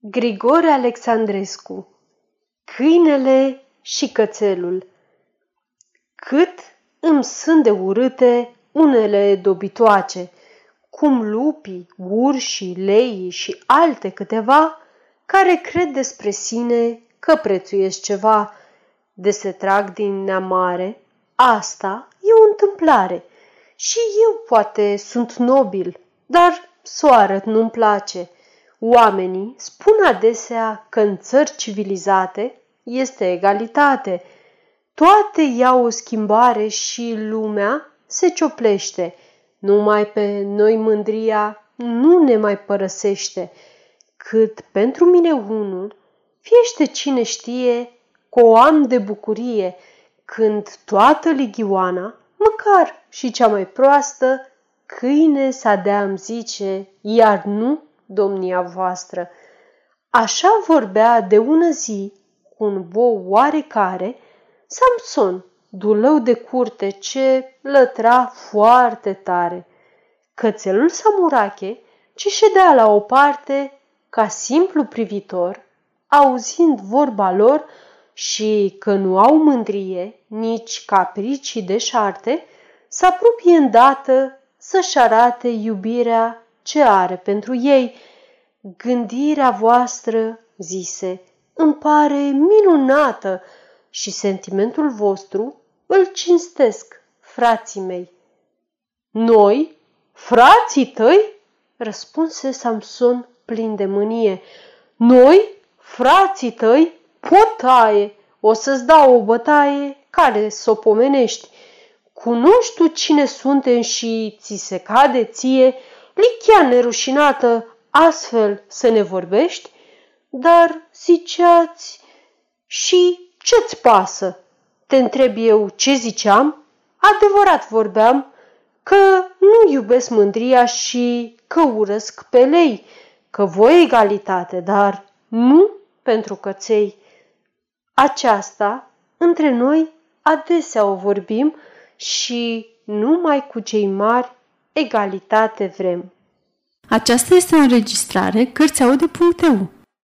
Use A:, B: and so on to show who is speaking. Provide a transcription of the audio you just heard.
A: Grigore Alexandrescu Câinele și cățelul Cât îmi sunt de urâte unele dobitoace, cum lupii, urșii, leii și alte câteva, care cred despre sine că prețuiesc ceva, de se trag din neamare, asta e o întâmplare. Și eu poate sunt nobil, dar soară nu-mi place – Oamenii spun adesea că în țări civilizate este egalitate. Toate iau o schimbare și lumea se cioplește. Numai pe noi mândria nu ne mai părăsește, cât pentru mine unul, fiește cine știe, că o am de bucurie, când toată ligioana, măcar și cea mai proastă, câine să dea îmi zice, iar nu domnia voastră. Așa vorbea de ună zi cu un bou oarecare Samson, dulău de curte ce lătra foarte tare. Cățelul Samurache, ce ședea la o parte ca simplu privitor, auzind vorba lor și că nu au mândrie, nici capricii de șarte, să apropie îndată să-și arate iubirea ce are pentru ei. Gândirea voastră, zise, îmi pare minunată și sentimentul vostru îl cinstesc, frații mei. Noi, frații tăi? răspunse Samson plin de mânie. Noi, frații tăi, potaie, o să-ți dau o bătaie care să o pomenești. Cunoști tu cine suntem și ți se cade ție lichea nerușinată astfel să ne vorbești? Dar ziceați și ce-ți pasă? Te întreb eu ce ziceam? Adevărat vorbeam că nu iubesc mândria și că urăsc pe lei, că voi egalitate, dar nu pentru căței. Aceasta, între noi, adesea o vorbim și numai cu cei mari egalitate vrem.
B: Aceasta este o înregistrare Cărțiaude.eu.